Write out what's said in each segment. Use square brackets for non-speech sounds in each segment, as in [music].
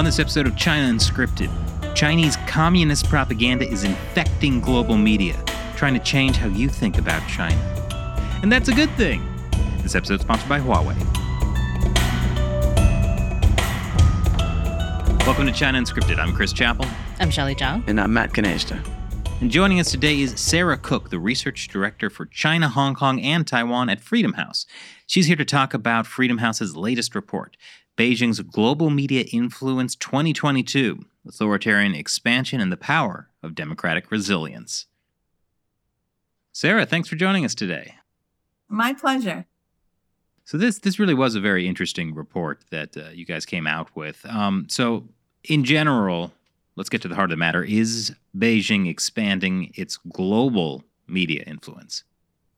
On this episode of China Unscripted, Chinese communist propaganda is infecting global media, trying to change how you think about China. And that's a good thing. This episode is sponsored by Huawei. Welcome to China Unscripted. I'm Chris Chappell. I'm Shelly Zhao. And I'm Matt Gnaizda. And joining us today is Sarah Cook, the research director for China, Hong Kong, and Taiwan at Freedom House. She's here to talk about Freedom House's latest report, Beijing's Global Media Influence 2022 Authoritarian Expansion and the Power of Democratic Resilience. Sarah, thanks for joining us today. My pleasure. So this this really was a very interesting report that uh, you guys came out with. Um, so in general, let's get to the heart of the matter: is Beijing expanding its global media influence?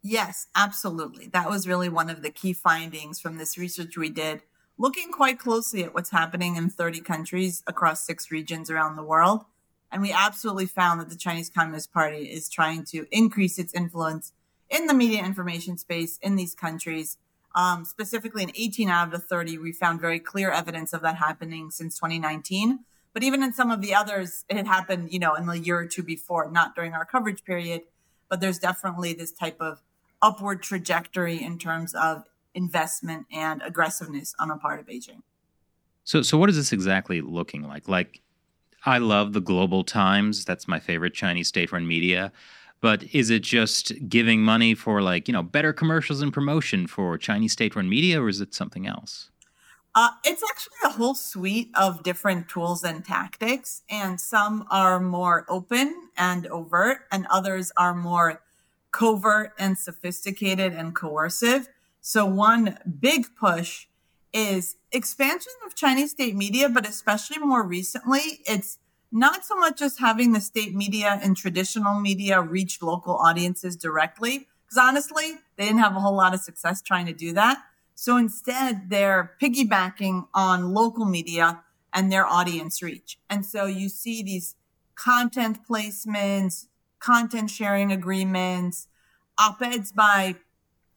Yes, absolutely. That was really one of the key findings from this research we did looking quite closely at what's happening in 30 countries across six regions around the world. And we absolutely found that the Chinese Communist Party is trying to increase its influence in the media information space in these countries. Um, specifically, in 18 out of the 30, we found very clear evidence of that happening since 2019. But even in some of the others, it had happened, you know, in the year or two before, not during our coverage period. But there's definitely this type of upward trajectory in terms of investment and aggressiveness on the part of Beijing. So, so what is this exactly looking like? Like, I love the Global Times. That's my favorite Chinese state-run media. But is it just giving money for like you know better commercials and promotion for Chinese state-run media, or is it something else? Uh, it's actually a whole suite of different tools and tactics, and some are more open and overt, and others are more covert and sophisticated and coercive. So one big push is expansion of Chinese state media, but especially more recently, it's not so much just having the state media and traditional media reach local audiences directly, because honestly, they didn't have a whole lot of success trying to do that. So instead, they're piggybacking on local media and their audience reach. And so you see these content placements, content sharing agreements, op-eds by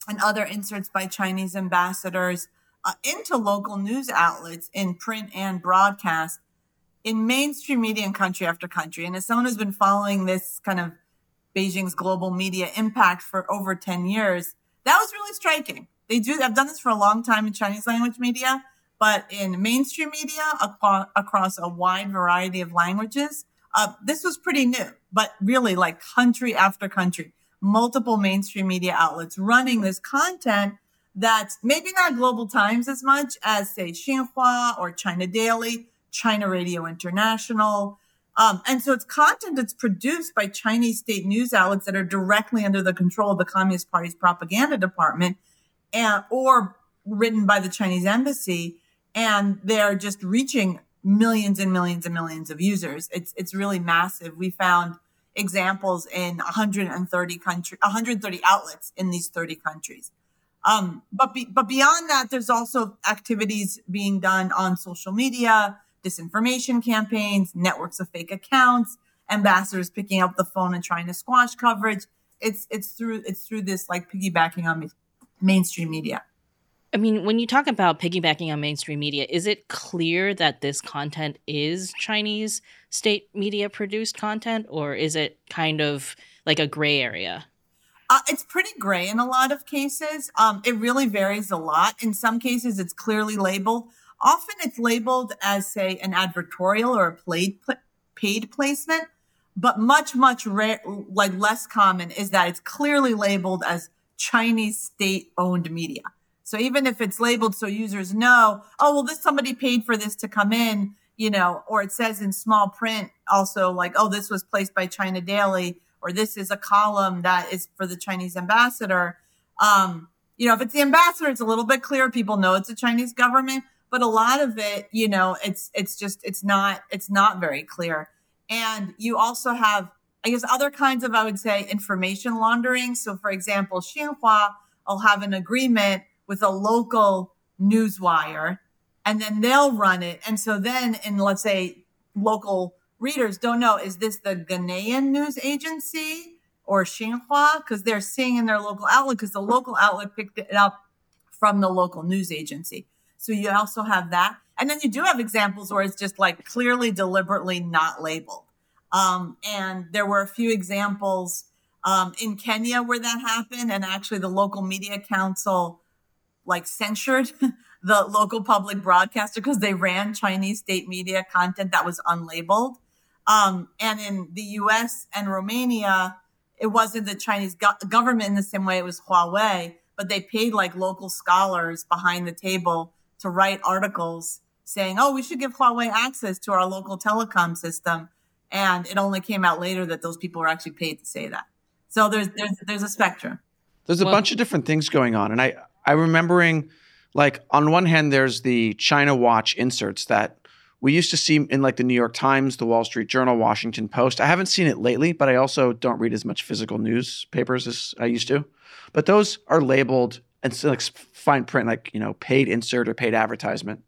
and other inserts by Chinese ambassadors uh, into local news outlets in print and broadcast in mainstream media in country after country. And as someone who's been following this kind of Beijing's global media impact for over 10 years, that was really striking. They do, I've done this for a long time in Chinese language media, but in mainstream media across, across a wide variety of languages, uh, this was pretty new, but really like country after country multiple mainstream media outlets running this content that's maybe not Global Times as much as, say, Xinhua or China Daily, China Radio International. Um, and so it's content that's produced by Chinese state news outlets that are directly under the control of the Communist Party's propaganda department and, or written by the Chinese embassy. And they're just reaching millions and millions and millions of users. It's, it's really massive. We found examples in 130 country, 130 outlets in these 30 countries. Um, but be, but beyond that, there's also activities being done on social media, disinformation campaigns, networks of fake accounts, ambassadors picking up the phone and trying to squash coverage. It's it's through it's through this like piggybacking on mainstream media. I mean, when you talk about piggybacking on mainstream media, is it clear that this content is Chinese state media produced content, or is it kind of like a gray area? Uh, it's pretty gray in a lot of cases. Um, it really varies a lot. In some cases, it's clearly labeled. Often it's labeled as, say, an advertorial or a paid, paid placement, but much, much rare, like less common is that it's clearly labeled as Chinese state owned media. So even if it's labeled so users know, oh, well, this somebody paid for this to come in, you know, or it says in small print also like, oh, this was placed by China Daily, or this is a column that is for the Chinese ambassador. Um, you know, if it's the ambassador, it's a little bit clearer. People know it's a Chinese government, but a lot of it, you know, it's, it's just, it's not, it's not very clear. And you also have, I guess, other kinds of, I would say, information laundering. So for example, Xinhua will have an agreement with a local news wire and then they'll run it. And so then in let's say local readers don't know, is this the Ghanaian news agency or Xinhua? Because they're seeing in their local outlet because the local outlet picked it up from the local news agency. So you also have that. And then you do have examples where it's just like clearly, deliberately not labeled. Um, and there were a few examples um, in Kenya where that happened. And actually, the local media council like censured [laughs] the local public broadcaster because they ran Chinese state media content that was unlabeled. Um, and in the US and Romania, it wasn't the Chinese go- government in the same way it was Huawei, but they paid like local scholars behind the table to write articles saying, oh, we should give Huawei access to our local telecom system. And it only came out later that those people were actually paid to say that. So there's there's there's a spectrum. There's a well, bunch of different things going on. And I I remembering like on one hand there's the China Watch inserts that we used to see in like the New York Times, the Wall Street Journal, Washington Post. I haven't seen it lately, but I also don't read as much physical newspapers as I used to. But those are labeled and so like fine print, like you know, paid insert or paid advertisement.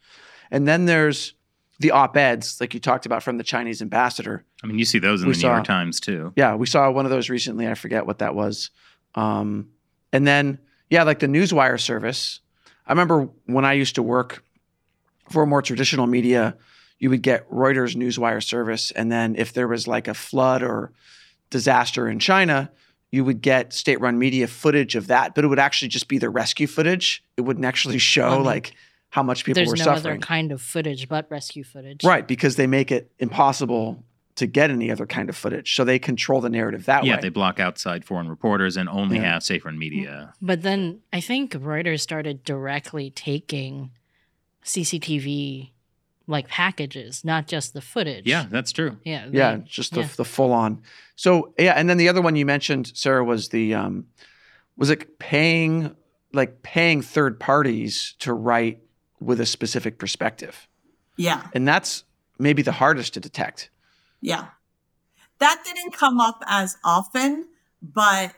And then there's the op-eds, like you talked about from the Chinese ambassador. I mean, you see those in we the New York Times too. Yeah, we saw one of those recently. I forget what that was. Um, and then yeah, like the Newswire service. I remember when I used to work for more traditional media, you would get Reuters Newswire service, and then if there was like a flood or disaster in China, you would get state-run media footage of that, but it would actually just be the rescue footage. It wouldn't actually show I mean, like how much people were no suffering. There's no other kind of footage but rescue footage. Right, because they make it impossible to get any other kind of footage. So they control the narrative that yeah, way. Yeah, they block outside foreign reporters and only yeah. have state-run media. But then I think Reuters started directly taking CCTV like packages, not just the footage. Yeah, that's true. Yeah. They, yeah, just the, yeah. the full on. So yeah, and then the other one you mentioned, Sarah, was the um was it paying like paying third parties to write with a specific perspective. Yeah. And that's maybe the hardest to detect. Yeah. That didn't come up as often, but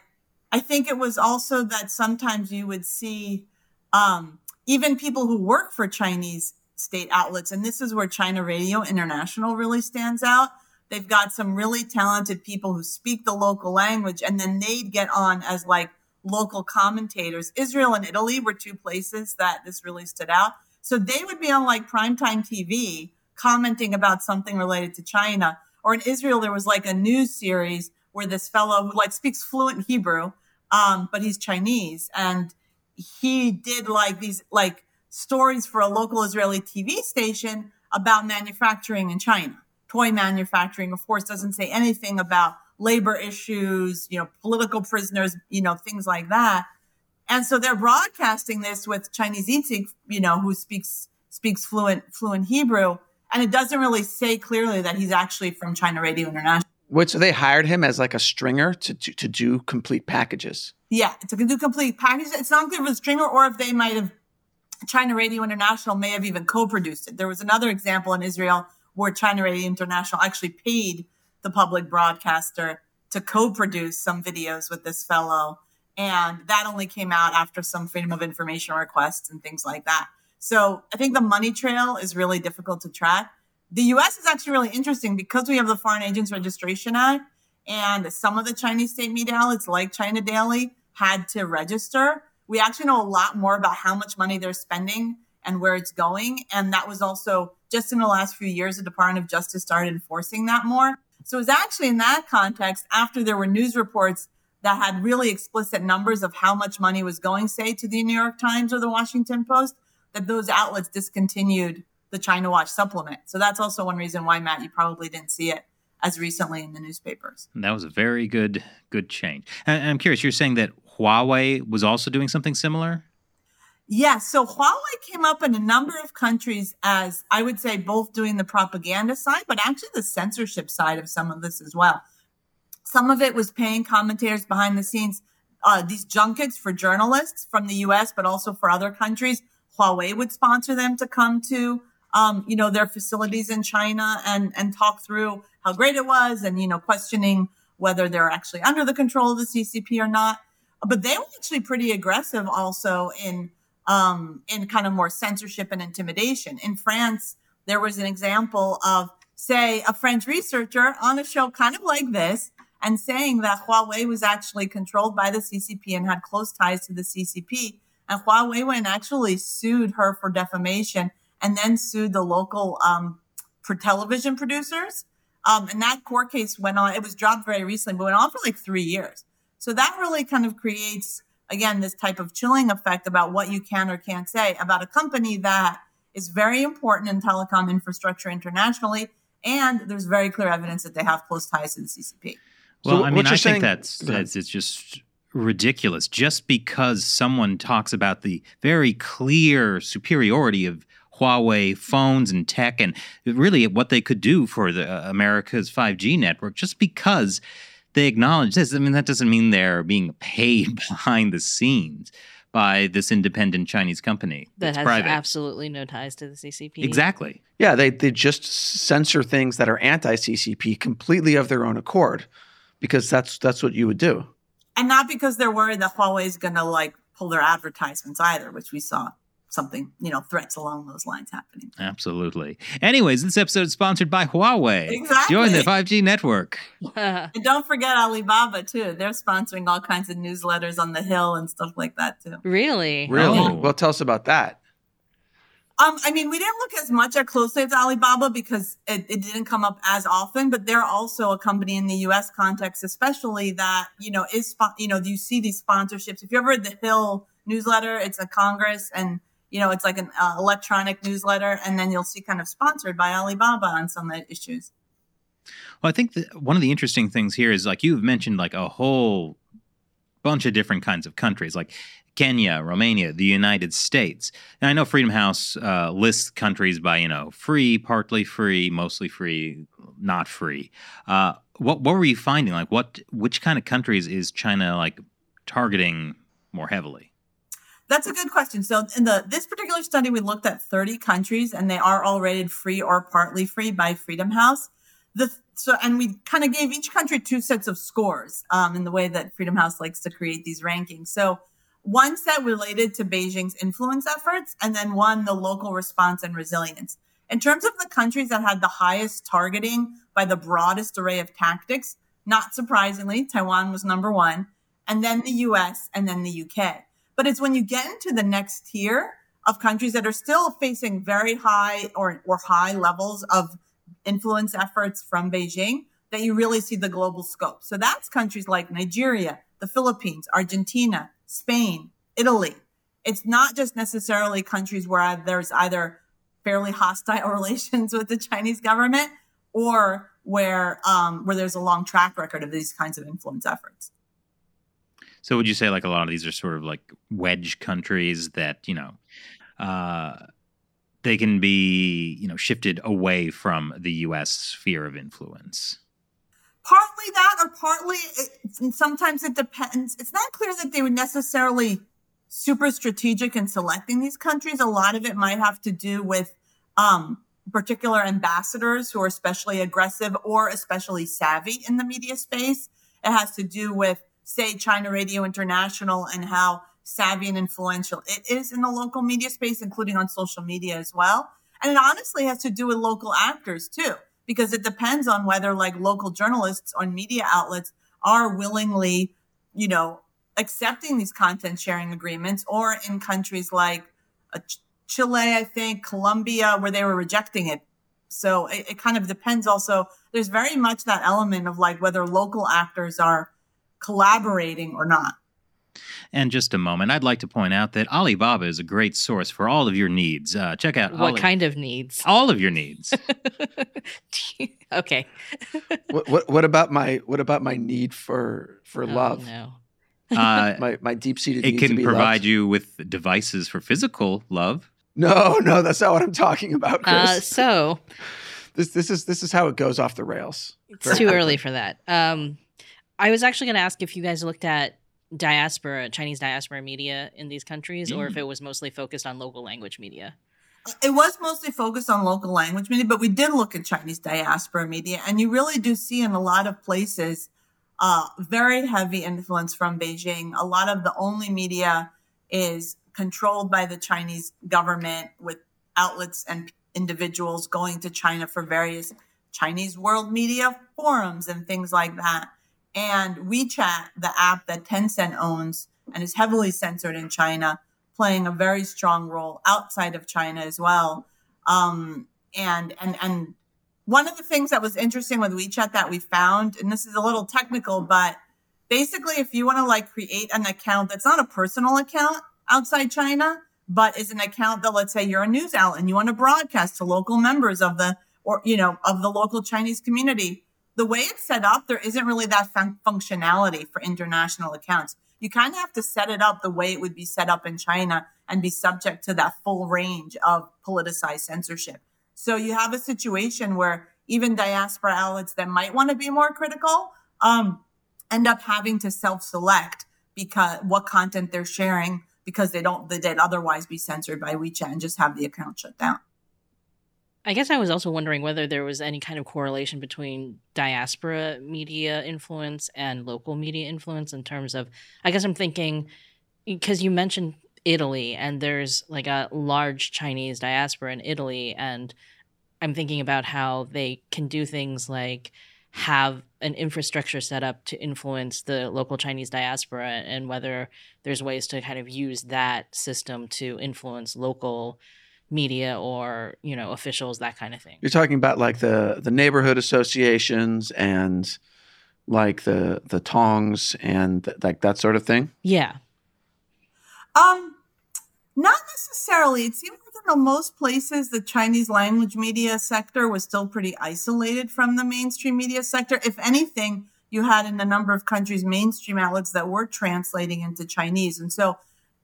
I think it was also that sometimes you would see um, even people who work for Chinese state outlets, and this is where China Radio International really stands out. They've got some really talented people who speak the local language, and then they'd get on as like local commentators. Israel and Italy were two places that this really stood out. So they would be on like primetime TV commenting about something related to China. Or in Israel, there was like a news series where this fellow who like speaks fluent Hebrew, um, but he's Chinese, and he did like these like stories for a local Israeli TV station about manufacturing in China. Toy manufacturing, of course, doesn't say anything about labor issues, you know, political prisoners, you know, things like that. And so they're broadcasting this with Chinese Itzik, you know, who speaks speaks fluent fluent Hebrew, and it doesn't really say clearly that he's actually from China Radio International. Which they hired him as like a stringer to to, to do complete packages. Yeah, to do complete packages. It's not clear if it's a stringer or if they might have China Radio International may have even co-produced it. There was another example in Israel where China Radio International actually paid the public broadcaster to co-produce some videos with this fellow and that only came out after some freedom of information requests and things like that. So I think the money trail is really difficult to track. The US is actually really interesting because we have the Foreign Agents Registration Act and some of the Chinese state media outlets like China Daily had to register. We actually know a lot more about how much money they're spending and where it's going. And that was also just in the last few years, the Department of Justice started enforcing that more. So it was actually in that context, after there were news reports that had really explicit numbers of how much money was going, say, to the New York Times or the Washington Post, that those outlets discontinued the China Watch supplement. So that's also one reason why, Matt, you probably didn't see it as recently in the newspapers. That was a very good, good change. And I'm curious, you're saying that Huawei was also doing something similar? Yes. So Huawei came up in a number of countries as I would say both doing the propaganda side, but actually the censorship side of some of this as well. Some of it was paying commentators behind the scenes, uh, these junkets for journalists from the US, but also for other countries. Huawei would sponsor them to come to, um, you know, their facilities in China and, and talk through how great it was and, you know, questioning whether they're actually under the control of the CCP or not. But they were actually pretty aggressive also in, um, in kind of more censorship and intimidation. In France, there was an example of, say, a French researcher on a show kind of like this and saying that Huawei was actually controlled by the CCP and had close ties to the CCP. And Huawei went and actually sued her for defamation and then sued the local um, for television producers. Um, and that court case went on, it was dropped very recently, but went on for like three years. So that really kind of creates, again, this type of chilling effect about what you can or can't say about a company that is very important in telecom infrastructure internationally. And there's very clear evidence that they have close ties to the CCP. Well, So I what mean, you're I saying- think that's, that's it's just ridiculous. Just because someone talks about the very clear superiority of Huawei phones and tech, and really what they could do for the uh, America's 5G network, just because they acknowledge this, I mean, that doesn't mean they're being paid [laughs] behind the scenes by this independent Chinese company That that's has private. absolutely no ties to the CCP. Exactly. Yeah, they they just censor things that are anti-CCP completely of their own accord, because that's that's what you would do. And not because they're worried that Huawei is going to like pull their advertisements either, which we saw something, you know, threats along those lines happening. Absolutely. Anyways, this episode is sponsored by Huawei. Exactly. Join the 5G network. Yeah. And don't forget Alibaba too. They're sponsoring all kinds of newsletters on the Hill and stuff like that too. really? Really? Oh. Well, tell us about that. Um, I mean, we didn't look as much at closely at Alibaba because it, it didn't come up as often, but they're also a company in the US context, especially that, you know, is, you know, do you see these sponsorships. If you ever read the Hill newsletter, it's a Congress and, you know, it's like an uh, electronic newsletter. And then you'll see kind of sponsored by Alibaba on some of the issues. Well, I think that one of the interesting things here is like you've mentioned like a whole bunch of different kinds of countries, like Kenya, Romania, the United States. And I know Freedom House uh, lists countries by you know free, partly free, mostly free, not free. Uh, what what were you finding? Like what which kind of countries is China like targeting more heavily? That's a good question. So in the this particular study, we looked at 30 countries and they are all rated free or partly free by Freedom House. The so and we kind of gave each country two sets of scores um, in the way that Freedom House likes to create these rankings. So one set related to Beijing's influence efforts, and then one the local response and resilience. In terms of the countries that had the highest targeting by the broadest array of tactics, not surprisingly, Taiwan was number one, and then the US, and then the UK. But it's when you get into the next tier of countries that are still facing very high or, or high levels of influence efforts from Beijing that you really see the global scope. So that's countries like Nigeria, the Philippines, Argentina, Spain, Italy. It's not just necessarily countries where there's either fairly hostile [laughs] relations with the Chinese government or where um, where there's a long track record of these kinds of influence efforts. So would you say like a lot of these are sort of like wedge countries that you know uh, they can be you know shifted away from the U.S. sphere of influence? Partly that or partly it, sometimes it depends. It's not clear that they were necessarily super strategic in selecting these countries. A lot of it might have to do with um, particular ambassadors who are especially aggressive or especially savvy in the media space. It has to do with say china radio international and how savvy and influential it is in the local media space including on social media as well. And it honestly has to do with local actors too because it depends on whether like local journalists or media outlets are willingly, you know, accepting these content sharing agreements or in countries like uh, Ch- Chile, I think, Colombia, where they were rejecting it. So it, it kind of depends also. There's very much that element of like whether local actors are collaborating or not. And just a moment, I'd like to point out that Alibaba is a great source for all of your needs. Uh, check out What Ali- kind of needs? all of your needs. [laughs] okay. [laughs] What, what what about my what about my need for for Oh, love? no. Uh, [laughs] My my deep seated it need to can be provide loved? you with devices for physical love. No, no, that's not what I'm talking about, Chris. Uh, so this this is this is how it goes off the rails. it's too quickly. early for that. Um, I was actually going to ask if you guys looked at diaspora, Chinese diaspora media in these countries, or if Mm. it was mostly focused on local language media. It was mostly focused on local language media, but we did look at Chinese diaspora media, and you really do see in a lot of places uh, very heavy influence from Beijing. A lot of the only media is controlled by the Chinese government with outlets and individuals going to China for various Chinese world media forums and things like that. And WeChat, the app that Tencent owns and is heavily censored in China, playing a very strong role outside of China as well. Um, and and and one of the things that was interesting with WeChat that we found, and this is a little technical, but basically, if you want to like create an account that's not a personal account outside China, but is an account that let's say you're a news outlet and you want to broadcast to local members of the or you know of the local Chinese community, the way it's set up, there isn't really that fun- functionality for international accounts. You kind of have to set it up the way it would be set up in China and be subject to that full range of politicized censorship. So you have a situation where even diaspora outlets that might want to be more critical um, end up having to self-select because what content they're sharing because they don't they'd otherwise be censored by WeChat and just have the account shut down. I guess I was also wondering whether there was any kind of correlation between diaspora media influence and local media influence in terms of I guess I'm thinking because you mentioned Italy and there's like a large Chinese diaspora in Italy and I'm thinking about how they can do things like have an infrastructure set up to influence the local Chinese diaspora and whether there's ways to kind of use that system to influence local media or you know officials that kind of thing you're talking about like the the neighborhood associations and like the the tongs and th- like that sort of thing yeah um, not necessarily. It seemed like in most places, the Chinese language media sector was still pretty isolated from the mainstream media sector. If anything, you had in a number of countries mainstream outlets that were translating into Chinese. And so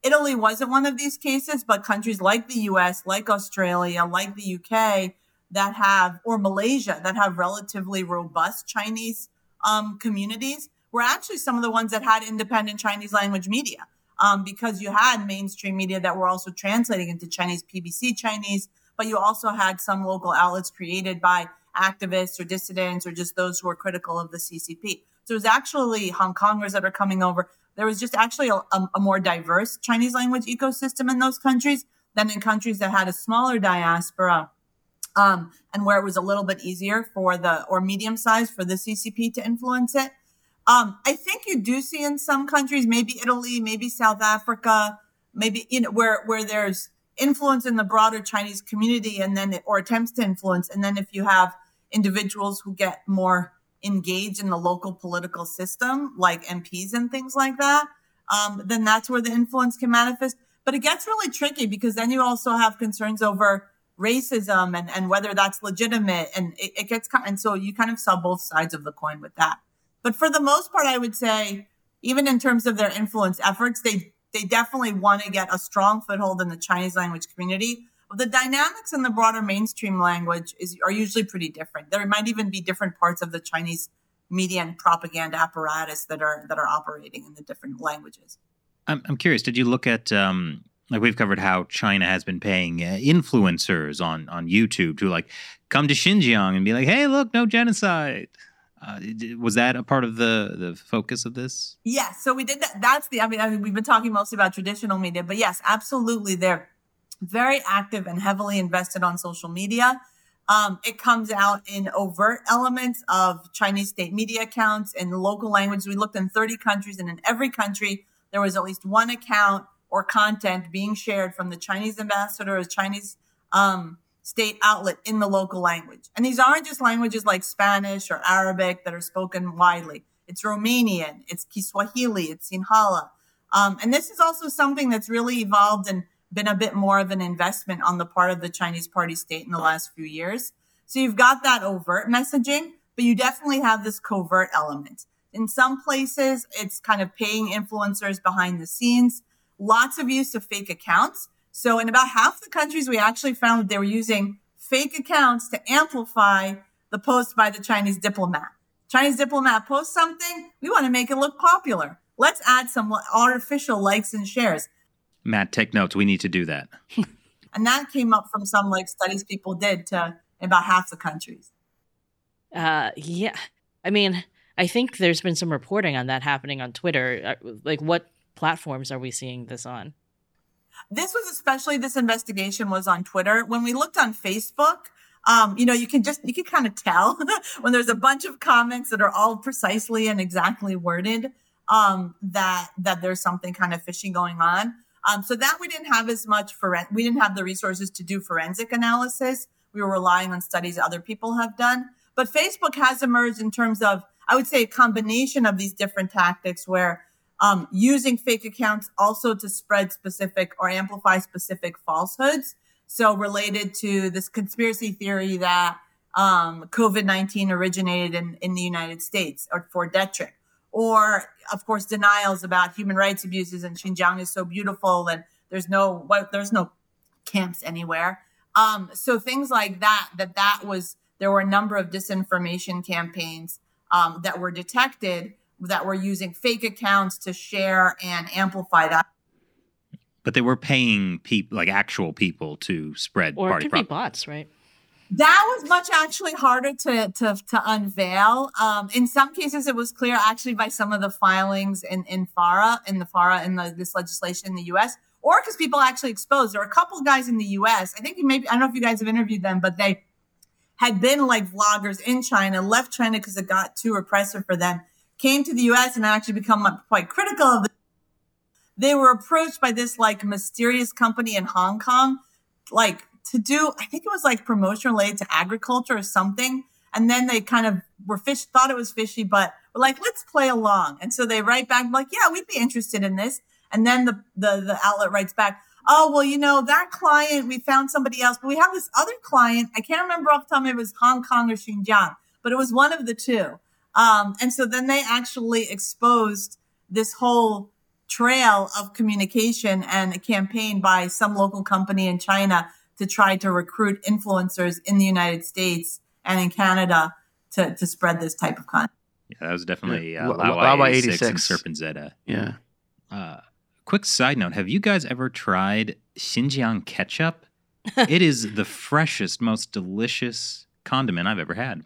Italy wasn't one of these cases, but countries like the US, like Australia, like the UK that have, or Malaysia, that have relatively robust Chinese um, communities were actually some of the ones that had independent Chinese language media um, because you had mainstream media that were also translating into Chinese, BBC Chinese, but you also had some local outlets created by activists or dissidents or just those who are critical of the CCP. So it was actually Hong Kongers that are coming over. There was just actually a, a more diverse Chinese language ecosystem in those countries than in countries that had a smaller diaspora. Um, and where it was a little bit easier for the or medium size for the CCP to influence it. Um, I think you do see in some countries, maybe Italy, maybe South Africa, maybe you know where where there's influence in the broader Chinese community, and then or attempts to influence, and then if you have individuals who get more engaged in the local political system, like MPs and things like that, um, then that's where the influence can manifest. But it gets really tricky because then you also have concerns over racism and, and whether that's legitimate, and it, it gets and so you kind of saw both sides of the coin with that. But for the most part, I would say, even in terms of their influence efforts, they they definitely want to get a strong foothold in the Chinese language community. The dynamics in the broader mainstream language is are usually pretty different. There might even be different parts of the Chinese media and propaganda apparatus that are that are operating in the different languages. I'm I'm curious. Did you look at um, like we've covered how China has been paying uh, influencers on on YouTube to like come to Xinjiang and be like, "Hey, look, no genocide." Uh, was that a part of the the focus of this? Yes. So we did that. That's the. I mean, I mean, we've been talking mostly about traditional media, but yes, absolutely, they're very active and heavily invested on social media. Um, it comes out in overt elements of Chinese state media accounts in local language. We looked in 30 countries, and in every country, there was at least one account or content being shared from the Chinese ambassador or Chinese um, state outlet in the local language. And these aren't just languages like Spanish or Arabic that are spoken widely. It's Romanian, it's Kiswahili, it's Sinhala. Um, and this is also something that's really evolved and been a bit more of an investment on the part of the Chinese party state in the last few years. So you've got that overt messaging, but you definitely have this covert element. In some places, it's kind of paying influencers behind the scenes, lots of use of fake accounts. So in about half the countries, we actually found that they were using fake accounts to amplify the post by the Chinese diplomat. Chinese diplomat posts something, we want to make it look popular. Let's add some artificial likes and shares. Matt, take notes. We need to do that. [laughs] and that came up from some like studies people did to about half the countries. Uh, yeah. I mean, I think there's been some reporting on that happening on Twitter. Uh, like, what platforms are we seeing this on? This was especially this investigation was on Twitter. When we looked on Facebook, um, you know, you can just you can kind of tell [laughs] when there's a bunch of comments that are all precisely and exactly worded um, that that there's something kind of fishy going on. Um, so that we didn't have as much for we didn't have the resources to do forensic analysis. We were relying on studies other people have done. But Facebook has emerged in terms of, I would say, a combination of these different tactics where um, using fake accounts also to spread specific or amplify specific falsehoods. So related to this conspiracy theory that um, COVID 19 originated in, in the United States or Fort Detrick. Or, of course, denials about human rights abuses and Xinjiang is so beautiful and there's no, there's no camps anywhere. Um, so things like that, that that was, there were a number of disinformation campaigns um, that were detected that were using fake accounts to share and amplify that. But they were paying people, like actual people, to spread or party it could be bots, right? That was much actually harder to to, to unveil. Um, in some cases, it was clear actually by some of the filings in in FARA, in the FARA, in the, this legislation in the U.S or because people actually exposed. There are a couple guys in the US. I think maybe, I don't know if you guys have interviewed them, but they had been like vloggers in China, left China because it got too repressive for them, came to the US and actually become quite critical of it. They were approached by this like mysterious company in Hong Kong, like to do, I think it was like promotion related to agriculture or something. And then they kind of were fish, thought it was fishy, but were like, let's play along. And so they write back like, yeah, we'd be interested in this. And then the, the, the outlet writes back, oh, well, you know, that client, we found somebody else, but we have this other client. I can't remember off the top it was Hong Kong or Xinjiang, but it was one of the two. Um, and so then they actually exposed this whole trail of communication and a campaign by some local company in China to try to recruit influencers in the United States and in Canada to, to spread this type of content. Yeah, that was definitely uh, Lao, Lao 86, 86 and Serpent Zeta. Yeah. Uh, Quick side note Have you guys ever tried Xinjiang ketchup? [laughs] it is the freshest, most delicious condiment I've ever had.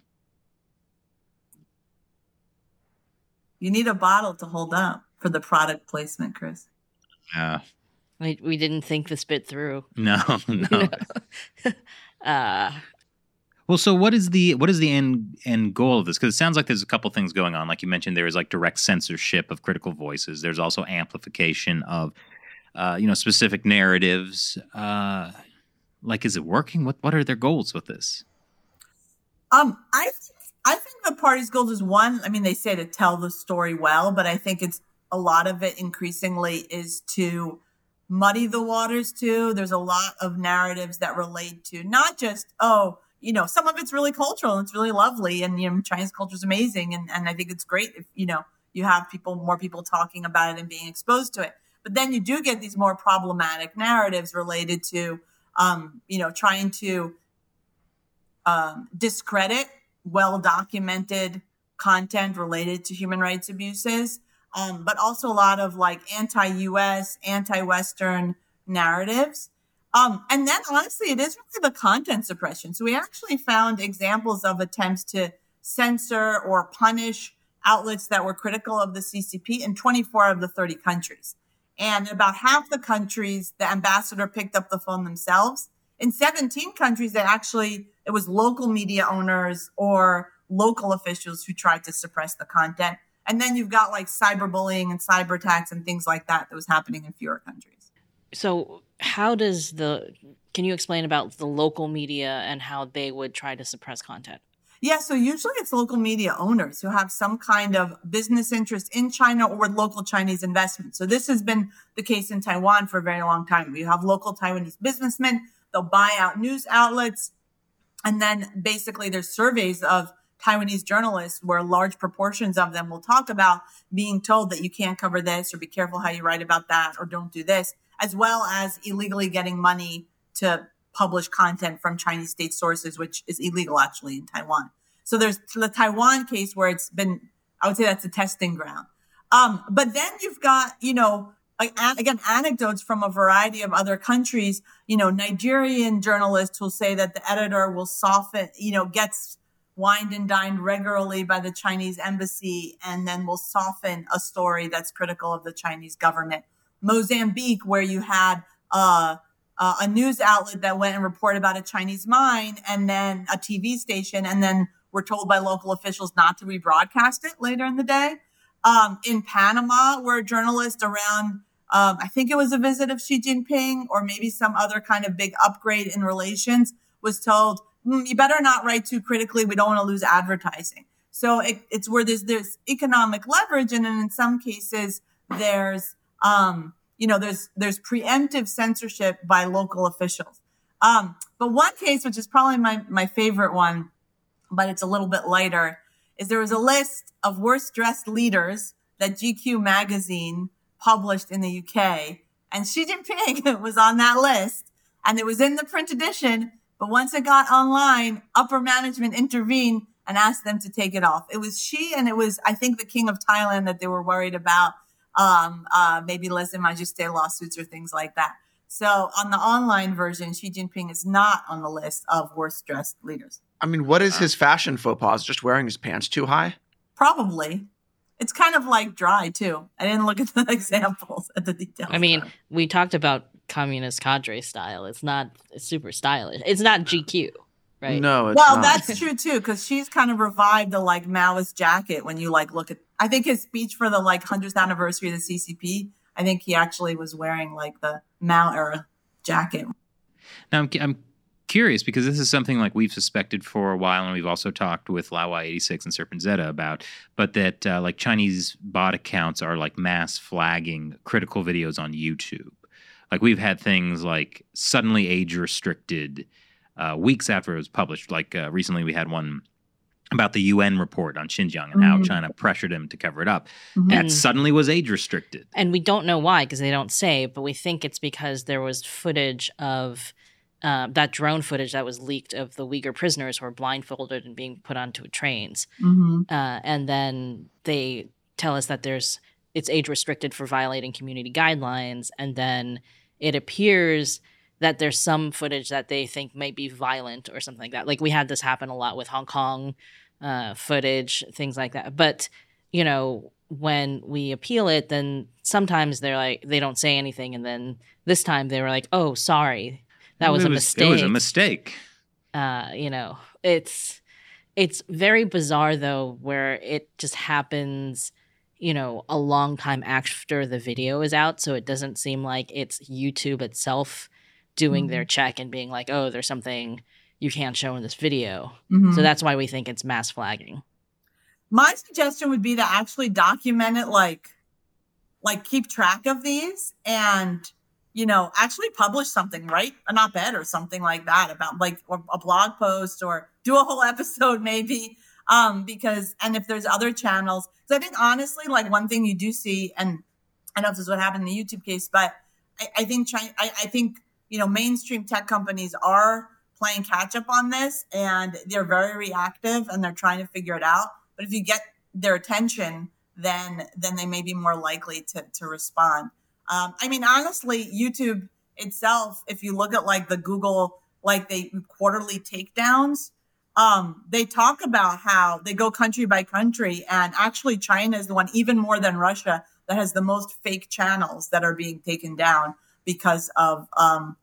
You need a bottle to hold up for the product placement, Chris. Yeah. Uh, we didn't think this bit through. [laughs] No, no. [laughs] uh, well, so what is the what is the end end goal of this? Because it sounds like there's a couple things going on. Like you mentioned, there is like direct censorship of critical voices. There's also amplification of, uh, you know, specific narratives. Uh, like, is it working? What what are their goals with this? Um, I I think the party's goals is one. I mean, they say to tell the story well, but I think it's a lot of it increasingly is to muddy the waters too. There's a lot of narratives that relate to not just oh you know, some of it's really cultural and it's really lovely. And, you know, Chinese culture is amazing. And, and I think it's great if, you know, you have people, more people talking about it and being exposed to it. But then you do get these more problematic narratives related to, um, you know, trying to um, discredit well documented content related to human rights abuses, um, but also a lot of like anti US, anti Western narratives. Um, and then honestly, it is really the content suppression. So we actually found examples of attempts to censor or punish outlets that were critical of the CCP in 24 of the 30 countries. And about half the countries, the ambassador picked up the phone themselves. In 17 countries, they actually, it was local media owners or local officials who tried to suppress the content. And then you've got like cyberbullying and cyber attacks and things like that that was happening in fewer countries. So how does the can you explain about the local media and how they would try to suppress content? Yeah, so usually it's local media owners who have some kind of business interest in China or with local Chinese investment. So this has been the case in Taiwan for a very long time. We have local Taiwanese businessmen, they'll buy out news outlets. And then basically there's surveys of Taiwanese journalists where large proportions of them will talk about being told that you can't cover this or be careful how you write about that or don't do this as well as illegally getting money to publish content from Chinese state sources, which is illegal actually in Taiwan. So there's the Taiwan case where it's been, I would say that's a testing ground. Um, but then you've got, you know, again, anecdotes from a variety of other countries. You know, Nigerian journalists will say that the editor will soften, you know, gets wined and dined regularly by the Chinese embassy and then will soften a story that's critical of the Chinese government Mozambique, where you had uh, uh, a news outlet that went and reported about a Chinese mine and then a TV station, and then were told by local officials not to rebroadcast it later in the day. Um, in Panama, where a journalist around um, I think it was a visit of Xi Jinping or maybe some other kind of big upgrade in relations, was told, mm, you better not write too critically. We don't want to lose advertising. So it, it's where there's there's economic leverage, and then in some cases there's um, you know there's there's preemptive censorship by local officials. Um, but one case, which is probably my my favorite one, but it's a little bit lighter, is there was a list of worst dressed leaders that GQ magazine published in the UK, and Xi Jinping [laughs] was on that list, and it was in the print edition. But once it got online, upper management intervened and asked them to take it off. It was Xi and it was, I think, the king of Thailand that they were worried about, um, uh, maybe lèse majesté lawsuits or things like that. So on the online version, Xi Jinping is not on the list of worst dressed leaders. I mean, what is his fashion faux pas? Just wearing his pants too high? Probably. It's kind of like dry too. I didn't look at the [laughs] examples at the details. I mean, we talked about communist cadre style. It's not super stylish. It's not GQ, right? No, it's well, not. that's true too, because Xi's kind of revived the like Maoist jacket when you like look at. I think his speech for the like hundredth anniversary of the CCP. I think he actually was wearing like the Mao era jacket. Now, I'm, I'm curious because this is something like we've suspected for a while, and we've also talked with Laowai86 and Serpent Zeta about, but that uh, like Chinese bot accounts are like mass flagging critical videos on YouTube. Like we've had things like suddenly age restricted uh, weeks after it was published. Like uh, recently, we had one about the UN report on Xinjiang and how Mhm. China pressured him to cover it up. Mhm. That suddenly was age restricted. And we don't know why because they don't say, but we think it's because there was footage of uh, that drone footage that was leaked of the Uyghur prisoners who were blindfolded and being put onto trains. Mhm. Uh, and then they tell us that there's it's age restricted for violating community guidelines, and then it appears that there's some footage that they think might be violent or something like that. Like we had this happen a lot with Hong Kong uh, footage, things like that. But you know, when we appeal it, then sometimes they're like they don't say anything, and then this time they were like, "Oh, sorry, that was it a mistake." It was a mistake. uh, you know, it's it's very bizarre though, where it just happens, you know, a long time after the video is out, so it doesn't seem like it's YouTube itself doing their check and being like, "Oh, there's something you can't show in this video." Mhm. So that's why we think it's mass flagging. My suggestion would be to actually document it like like keep track of these and you know actually publish something write an op-ed or something like that about like a blog post or do a whole [laughs] episode maybe um because and if there's other channels because i think honestly like one thing you do see and i know this is what happened in the youtube case but i, I think China, I, I think you know mainstream tech companies are playing catch up on this and they're very reactive and they're trying to figure it out but if you get their attention, then then they may be more likely to to respond. Um, I mean, honestly, YouTube itself, if you look at like the Google like they quarterly takedowns, um, they talk about how they go country by country, and actually China is the one, even more than Russia, that has the most fake channels that are being taken down because of um,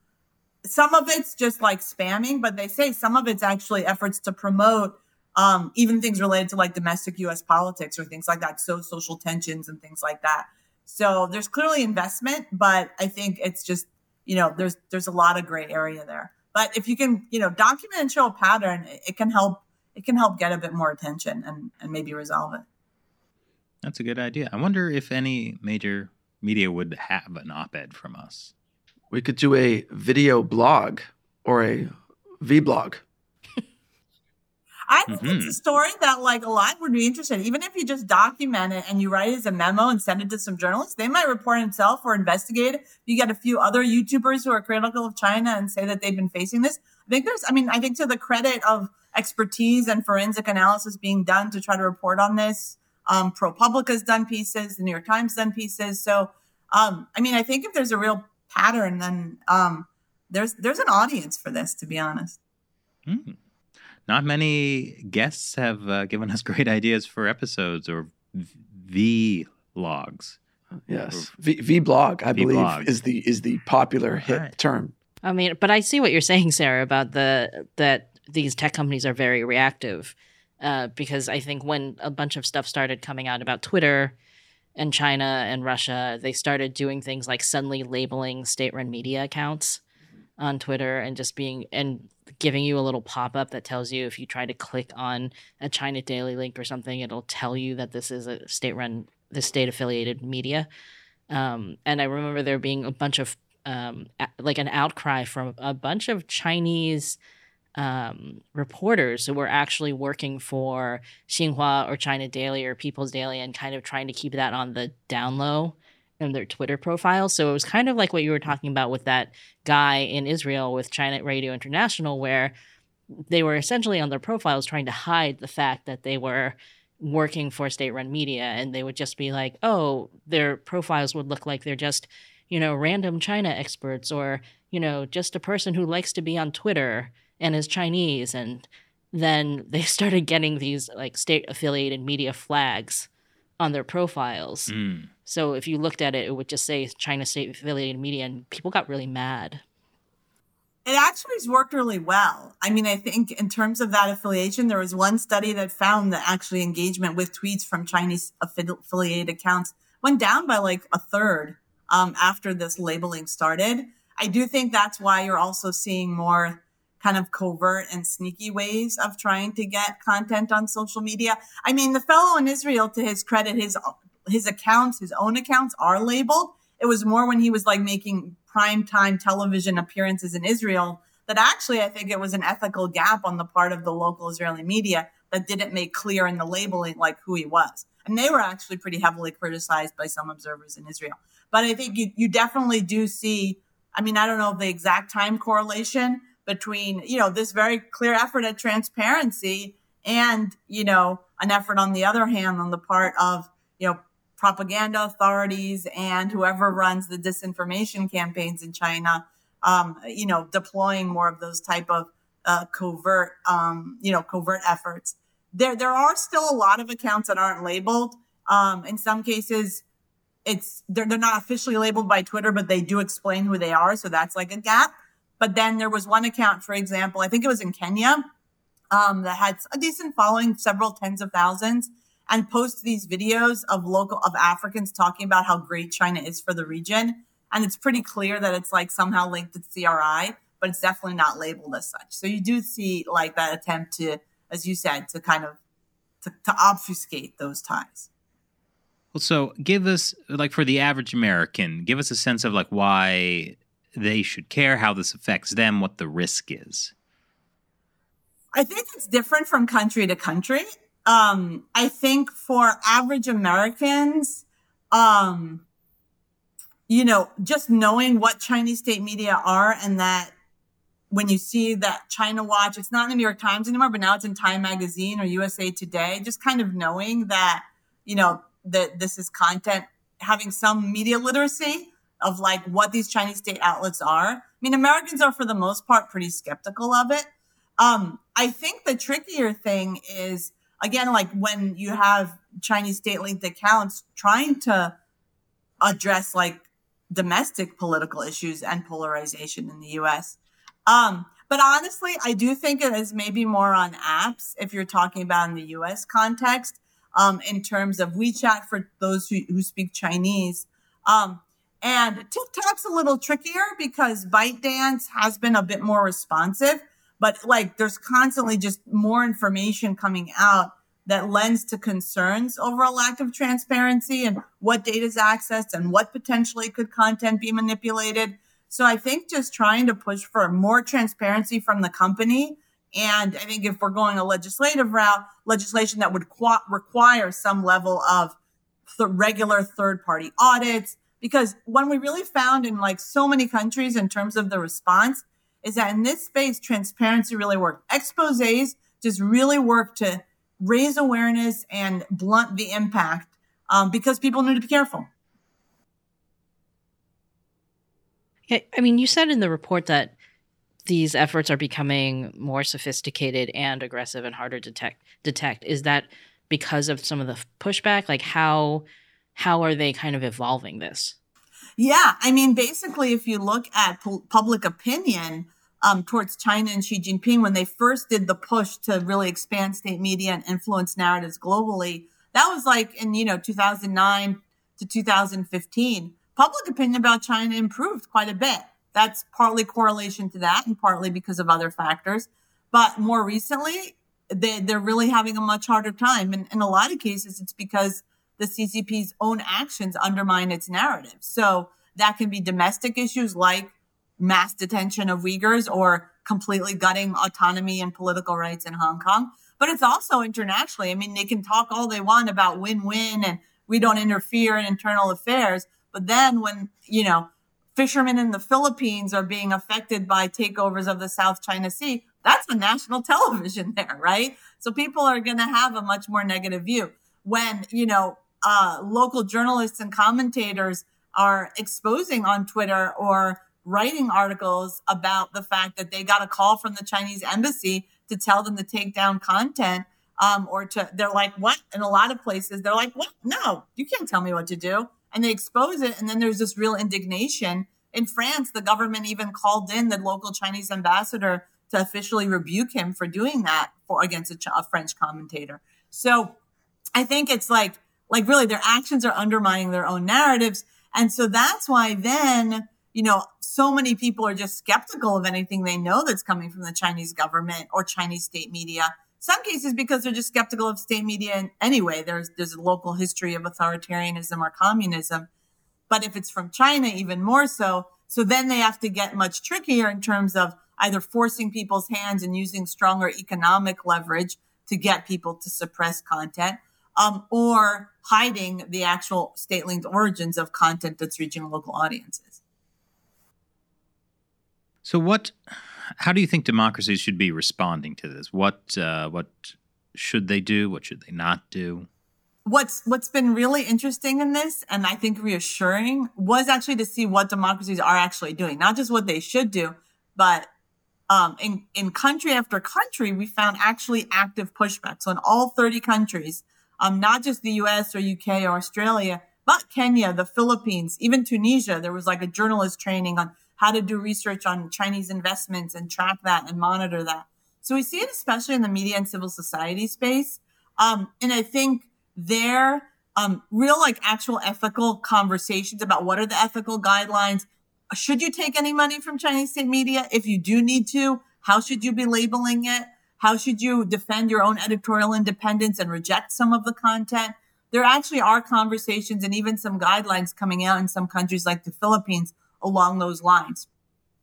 some of it's just like spamming, but they say some of it's actually efforts to promote um, even things related to like domestic U.S. politics or things like that, so social tensions and things like that. So there's clearly investment, but I think it's just you know there's there's a lot of gray area there. But if you can you know document and show a pattern, it, it can help it can help get a bit more attention and and maybe resolve it. That's a good idea. I wonder if any major media would have an op-ed from us. We could do a video blog or a vlog. I think it's Mhm. a story that like a lot would be interested. Even if you just document it and you write it as a memo and send it to some journalists, they might report it themselves or investigate it. You get a few other YouTubers who are critical of China and say that they've been facing this. I think there's, I mean, I think to the credit of expertise and forensic analysis being done to try to report on this. Um, ProPublica's done pieces, the New York Times done pieces. So, um, I mean, I think if there's a real pattern, then um, there's there's an audience for this. To be honest. Hmm. Not many guests have uh, given us [laughs] great ideas for episodes or v logs. Yes, v, vlog, I believe, Vlog. is the is the popular hit Right. term. I mean, but I see what you're saying, Sarah, about the that these tech companies are very reactive. Uh, because I think when a bunch of stuff started coming out about Twitter and China and Russia, they started doing things like suddenly labeling state-run media accounts on Twitter and just being and giving you a little pop-up that tells you if you try to click on a China Daily link or something, it'll tell you that this is a state-run, the state-affiliated media. Um, and I remember there being a bunch of um, like an outcry from a bunch of Chinese um, reporters who were actually working for Xinhua or China Daily or People's Daily and kind of trying to keep that on the down low in their Twitter profile. So it was kind of like what you were talking about with that guy in Israel with China Radio International, where they were essentially on their profiles trying to hide the fact that they were working for state run media and they would just be like, oh, their profiles would look like they're just, you know, random China experts or, you know, just a person who likes to be on Twitter and is Chinese. And then [laughs] they started getting these like state affiliated media flags on their profiles. Mm. So if you looked at it, it would just say China state affiliated media, and people got really mad. It actually has worked really well. I mean, I think in terms of that affiliation, there was one study that found that actually engagement with tweets from Chinese affiliated accounts went down by like a third um, after this labeling started. I do think that's why you're also seeing more kind of covert and sneaky ways of trying to get content on social media. I mean, the fellow in Israel, to his credit, his his accounts, his own accounts are labeled. It was more when he was like making prime time television appearances in Israel that actually I think it was an ethical gap on the part of the local Israeli media that didn't make clear in the labeling like who he was. And they were actually pretty heavily criticized by some observers in Israel. But I think you, you definitely do see, I mean, I don't know the exact time correlation, between, you know, this very clear effort at transparency and, you know, an effort on the other hand on the part of, you know, propaganda authorities and whoever runs the disinformation campaigns in China, um, you know, deploying more of those type of uh, covert, um, you know, covert efforts. There, there are still a lot of accounts that aren't labeled. Um, in some cases, it's they're, they're not officially labeled by Twitter, but they do explain who they are, so that's like a gap. But then there was one account, for example, I think it was in Kenya, um, that had a decent following, several tens of thousands, and post these videos of local of Africans talking about how great China is for the region. And it's pretty clear that it's like somehow linked to CRI, but it's definitely not labeled as such. So you do see like that attempt to, as you said, to kind of to, to obfuscate those ties. Well, so give us like for the average American, give us a sense of like why they should care, how this affects them, what the risk is? I think it's different from country to country. Um, I think for average Americans, um, you know, just knowing what Chinese state media are and that when you see that China Watch, it's not in the New York Times anymore, but now it's in Time Magazine or USA Today, just kind of knowing that, you know, that this is content, having some media literacy of like what these Chinese state outlets are. I mean, Americans are for the most part pretty skeptical of it. Um, I think the trickier thing is again, like when you have Chinese state linked accounts trying to address like domestic political issues and polarization in the US. Um, but honestly, I do think it is maybe more on apps if you're talking about in the US context, um, in terms of WeChat for those who, who speak Chinese. Um, and TikTok's a little trickier because ByteDance has been a bit more responsive, but like there's constantly just more information coming out that lends to concerns over a lack of transparency and what data is accessed and what potentially could content be manipulated. So I think just trying to push for more transparency from the company. And I think if we're going a legislative route, legislation that would qu- require some level of th- regular third party audits, because when we really found in like so many countries in terms of the response is that in this space, transparency really worked. Exposés just really work to raise awareness and blunt the impact um, because people need to be careful. Yeah, I mean, you said in the report that these efforts are becoming more sophisticated and aggressive and harder to detect. Detect is that because of some of the pushback? Like how how are they kind of evolving this? Yeah, I mean, basically, if you look at public opinion um, towards China and Xi Jinping, when they first did the push to really expand state media and influence narratives globally, that was like in you know 2009, to 2015, public opinion about China improved quite a bit. That's partly correlation to that and partly because of other factors. But more recently, they, they're really having a much harder time. And in a lot of cases, it's because the CCP's own actions undermine its narrative. So that can be domestic issues like mass detention of Uyghurs or completely gutting autonomy and political rights in Hong Kong. But it's also internationally. I mean, they can talk all they want about win-win and we don't interfere in internal affairs. But then when, you know, fishermen in the Philippines are being affected by takeovers of the South China Sea, that's on national [laughs] television there, right? So people are going to have a much more negative view. When, you know, uh, local journalists and commentators are exposing on Twitter or writing articles about the fact that they got a call from the Chinese embassy to tell them to take down content. Um, or to, they're like, what? In a lot of places, they're like, what? No, you can't tell me what to do. And they expose it. And then there's this real indignation. In France, the government even called in the local Chinese ambassador to officially rebuke him for doing that for against a, a French commentator. So I think it's like, like really their actions are undermining their own narratives. And so that's why then, you know, so many people are just skeptical of anything they know that's coming from the Chinese government or Chinese state media. Some cases because they're just skeptical of state media anyway. There's there's a local history of authoritarianism or communism. But if it's from China, even more so. So then they have to get much trickier in terms of either forcing people's hands and using stronger economic leverage to get people to suppress content um, or hiding the actual state linked origins of content that's reaching local audiences. So, what? How do you think democracies should be responding to this? What? Uh, what should they do? What should they not do? What's What's been really interesting in this, and I think reassuring, was actually to see what democracies are actually doing, not just what they should do, but um, in in country after country, we found actually active pushback. So in all 30 countries, um, not just the US or UK or Australia, but Kenya, the Philippines, even Tunisia. There was like a journalist training on how to do research on Chinese investments and track that and monitor that. So we see it especially in the media and civil society space. Um, and I think there, um, real like actual ethical conversations about what are the ethical guidelines. Should you take any money from Chinese state media? If you do need to, how should you be labeling it? How should you defend your own editorial independence and reject some of the content? There actually are conversations and even some guidelines coming out in some countries like the Philippines along those lines.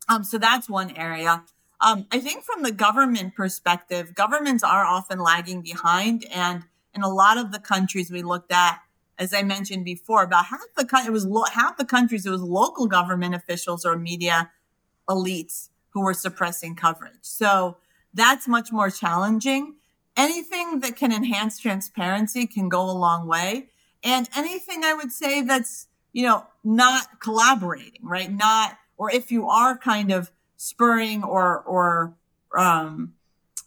Um, so that's one area. Um, I think from the government perspective, governments are often lagging behind. And in a lot of the countries we looked at, as I mentioned before, about half the it was lo- half the countries it was local government officials or media elites who were suppressing coverage. So that's much more challenging. Anything that can enhance transparency can go a long way. And anything I would say that's, you know, not collaborating, right? Not, or if you are kind of spurring or, or, um,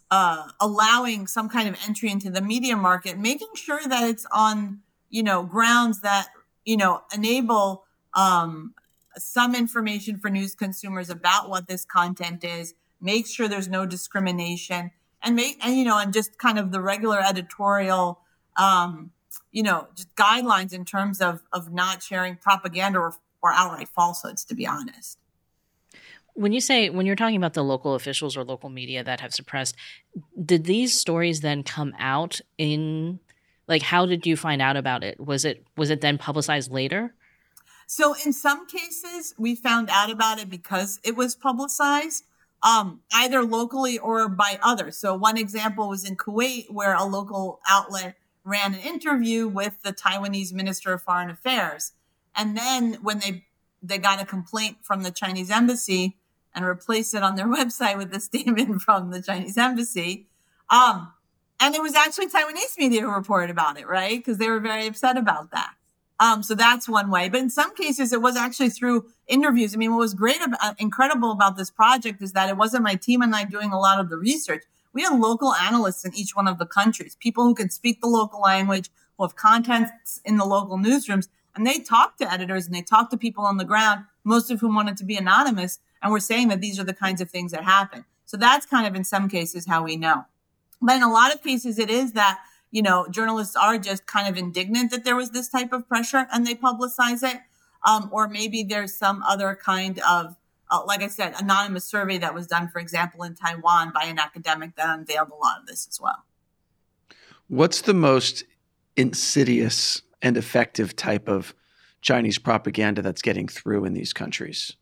uh, allowing some kind of entry into the media market, making sure that it's on, you know, grounds that, you know, enable, um, some information for news consumers about what this content is, make sure there's no discrimination and make and you know and just kind of the regular editorial um you know just guidelines in terms of of not sharing propaganda or, or outright falsehoods to be honest. When you say when you're talking about the local officials or local media that have suppressed did these stories then come out in like how did you find out about it? Was it was it then publicized later? So in some cases we found out about it because it was publicized um, either locally or by others. So one example was in Kuwait, where a local outlet ran an interview with the Taiwanese Minister of Foreign Affairs. And then when they they got a complaint from the Chinese embassy and replaced it on their [laughs] website with a statement from the Chinese embassy. Um, and it was actually Taiwanese media who reported about it, right? Because they were very upset about that. Um, so that's one way. But in some cases, it was actually through interviews. I mean, what was great, about, uh, incredible about this project is that it wasn't my team and I doing a lot of the research. We had local analysts in each one of the countries, people who can speak the local language, who have contents in the local newsrooms, and they talked to editors and they talked to people on the ground, most of whom wanted to be anonymous, and were saying that these are the kinds of things that happen. So that's kind of in some cases how we know. But in a lot of cases, it is that you know, journalists are just kind of indignant that there was this type of pressure and they publicize it. Um, or maybe there's some other kind of, uh, like I said, anonymous survey that was done, for example, in Taiwan by an academic that unveiled a lot of this as well. What's the most insidious and effective type of Chinese propaganda that's getting through in these countries?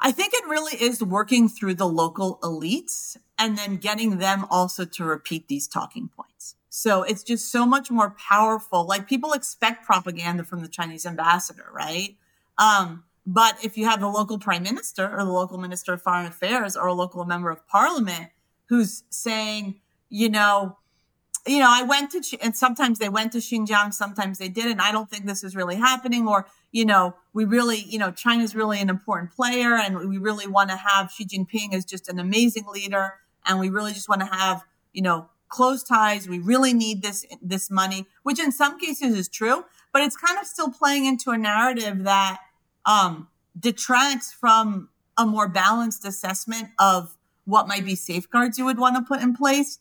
I think it really is working through the local elites and then getting them also to repeat these talking points. So it's just so much more powerful. Like people expect propaganda from the Chinese ambassador, right? Um, but if you have the local prime minister or the local minister of foreign affairs or a local member of parliament who's saying, you know, you know, I went to, and sometimes they went to Xinjiang, sometimes they didn't. I don't think this is really happening. Or, you know, we really, you know, China's really an important player and we really want to have Xi Jinping as just an amazing leader. And we really just want to have, you know, close ties. We really need this, this money, which in some cases is true, but it's kind of still playing into a narrative that, um, detracts from a more balanced assessment of what might be safeguards you would want to put in place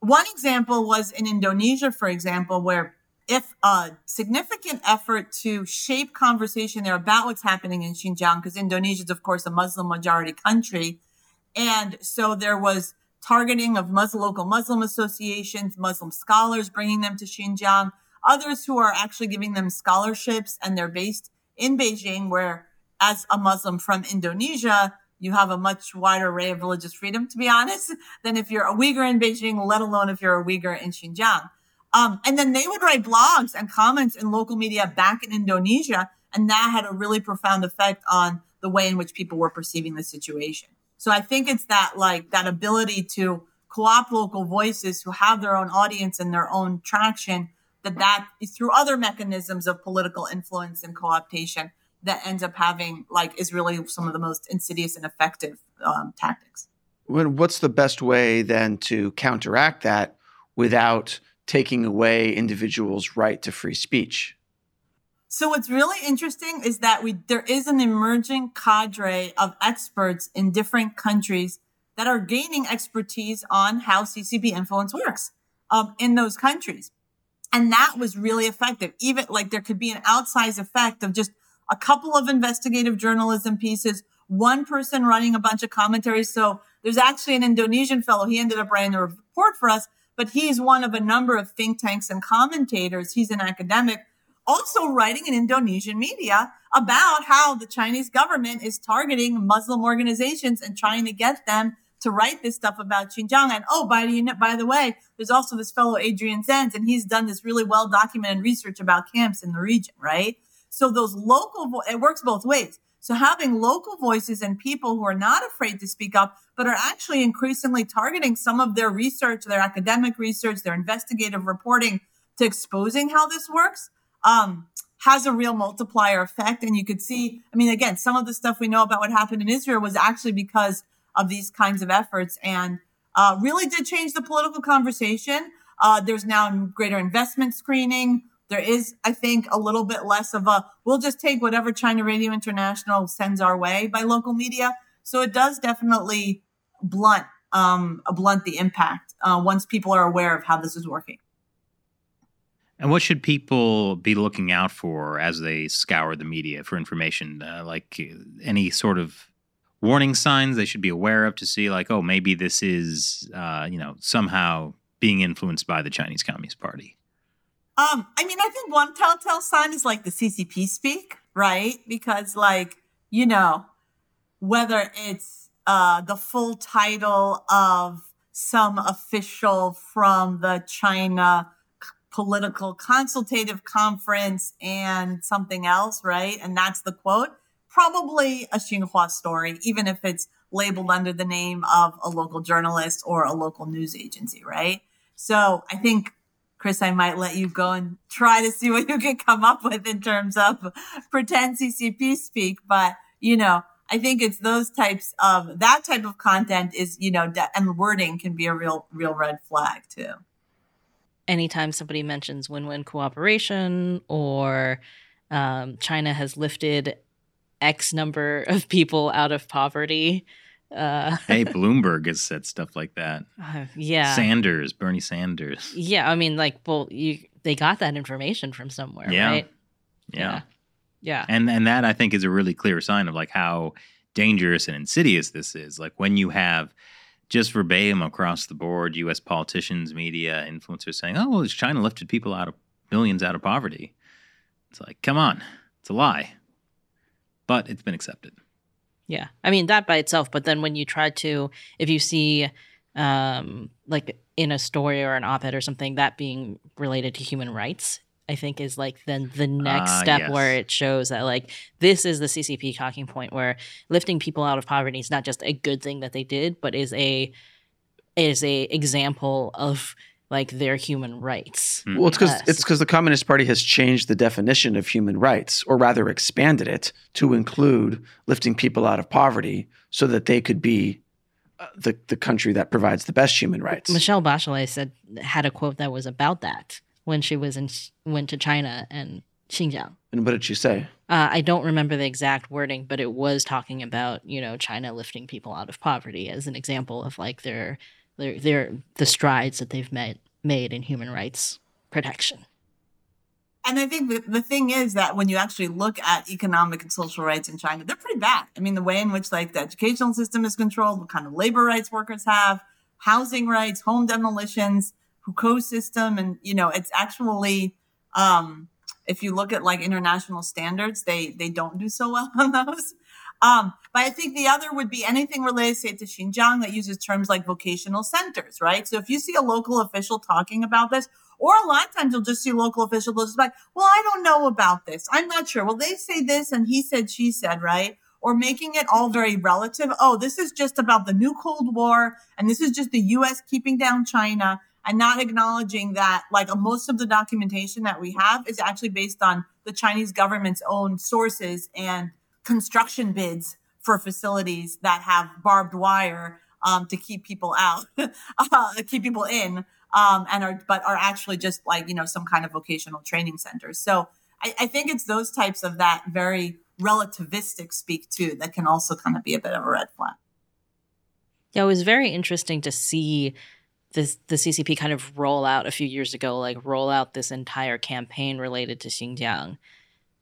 one example was in Indonesia, for example, where if a significant effort to shape conversation there about what's happening in Xinjiang, because Indonesia is, of course, a Muslim majority country. And so there was targeting of Muslim, local Muslim associations, Muslim scholars, bringing them to Xinjiang, others who are actually giving them scholarships and they're based in Beijing, where as a Muslim from Indonesia, you have a much wider array of religious freedom, to be honest, [laughs] than if you're a Uyghur in Beijing, let alone if you're a Uyghur in Xinjiang. Um, and then they would write blogs and comments in local media back in Indonesia. And that had a really profound effect on the way in which people were perceiving the situation. So I think it's that like that ability to co-opt local voices who have their own audience and their own traction that that through other mechanisms of political influence and co-optation that ends up having like is really some of the most insidious and effective um, tactics. What's the best way then to counteract that without taking away individuals' right to free speech? So what's really interesting is that we there is an emerging cadre of experts in different countries that are gaining expertise on how CCP influence works um, in those countries. And that was really effective. Even like there could be an outsized effect of just a couple of investigative journalism pieces, one person running a bunch of commentaries. So there's actually an Indonesian fellow. He ended up writing the report for us, but he's one of a number of think tanks and commentators. He's an academic also writing in Indonesian media about how the Chinese government is targeting Muslim organizations and trying to get them to write this stuff about Xinjiang. And oh, by the, by the way, there's also this fellow Adrian Zenz, and he's done this really well documented research about camps in the region, right? So those local, vo- it works both ways. So having local voices and people who are not afraid to speak up, but are actually increasingly targeting some of their research, their academic research, their investigative reporting to exposing how this works, um, has a real multiplier effect. And you could see, I mean, again, some of the stuff we know about what happened in Israel was actually because of these kinds of efforts and uh, really did change the political conversation. Uh, there's now greater investment screening. There is, I think, a little bit less of a, we'll just take whatever China Radio International sends our way by local media. So it does definitely blunt, um, blunt the impact uh, once people are aware of how this is working. And what should people be looking out for as they scour the media for information? Uh, like any sort of warning signs they should be aware of to see, like, oh, maybe this is, uh, you know, somehow being influenced by the Chinese Communist Party? Um, I mean, I think one telltale sign is like the CCP speak, right? Because like, you know, whether it's uh, the full title of some official from the China political consultative conference and something else, right? And that's the quote. Probably a Xinhua story, even if it's labeled under the name of a local journalist or a local news agency, right? So I think Chris, I might let you go and try to see what you can come up with in terms of pretend CCP speak. But, you know, I think it's those types of that type of content is, you know, and wording can be a real, real red flag too. Anytime somebody mentions win win cooperation or um, China has lifted X number of people out of poverty, Uh, [laughs] hey, Bloomberg has said stuff like that. uh, yeah. Sanders, Bernie Sanders. Yeah, I mean, like, well, you they got that information from somewhere, Yeah. right? Yeah. Yeah. And and that I think is a really clear sign of like how dangerous and insidious this is. Like when you have just verbatim across the board US politicians, media, influencers saying, "Oh, well, China lifted people out of millions out of poverty." It's like, "Come on. It's a lie." But it's been accepted. Yeah. I mean, that by itself, but then when you try to, if you see, um, like in a story or an op ed or something, that being related to human rights, I think is like then the next Ah, step yes. where it shows that like this is the CCP talking point where lifting people out of poverty is not just a good thing that they did, but is a is a example of like their human rights. Hmm. Well, it's because Yes. it's because the Communist Party has changed the definition of human rights, or rather expanded it to include lifting people out of poverty, so that they could be uh, the the country that provides the best human rights. Michelle Bachelet said had a quote that was about that when she was in went to China and Xinjiang. And what did she say? Uh, I don't remember the exact wording, but it was talking about you know China lifting people out of poverty as an example of like their their the strides that they've made made in human rights protection. And I think the, the thing is that when you actually look at economic and social rights in China, they're pretty bad. I mean, the way in which like the educational system is controlled, what kind of labor rights workers have, housing rights, home demolitions, Hukou system, and you know, it's actually um, if you look at like international standards, they they don't do so well [laughs] on those. Um, but I think the other would be anything related, say, to Xinjiang that uses terms like vocational centers, right? So if you see a local official talking about this, or a lot of times you'll just see local officials just like, well, I don't know about this. I'm not sure. Well, they say this and he said, she said, right? Or making it all very relative. Oh, this is just about the new Cold War and this is just the US keeping down China and not acknowledging that like most of the documentation that we have is actually based on the Chinese government's own sources and construction bids for facilities that have barbed wire um, to keep people out, [laughs] uh, keep people in, um, and are but are actually just like you know some kind of vocational training centers. So I, I think it's those types of that very relativistic speak too that can also kind of be a bit of a red flag. Yeah, it was very interesting to see this the CCP kind of roll out a few years ago, like roll out this entire campaign related to Xinjiang.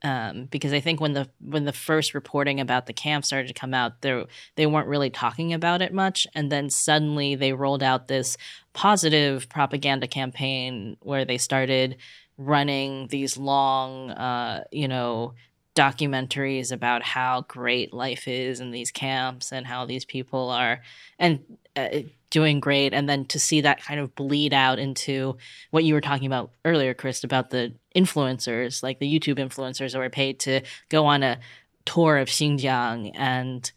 Um, because I think when the when the first reporting about the camp started to come out, they they weren't really talking about it much, and then suddenly they rolled out this positive propaganda campaign where they started running these long, uh, you know, documentaries about how great life is in these camps and how these people are. And uh, doing great and then to see that kind of bleed out into what you were talking about earlier chris about the influencers like the youtube influencers that were paid to go on a tour of xinjiang and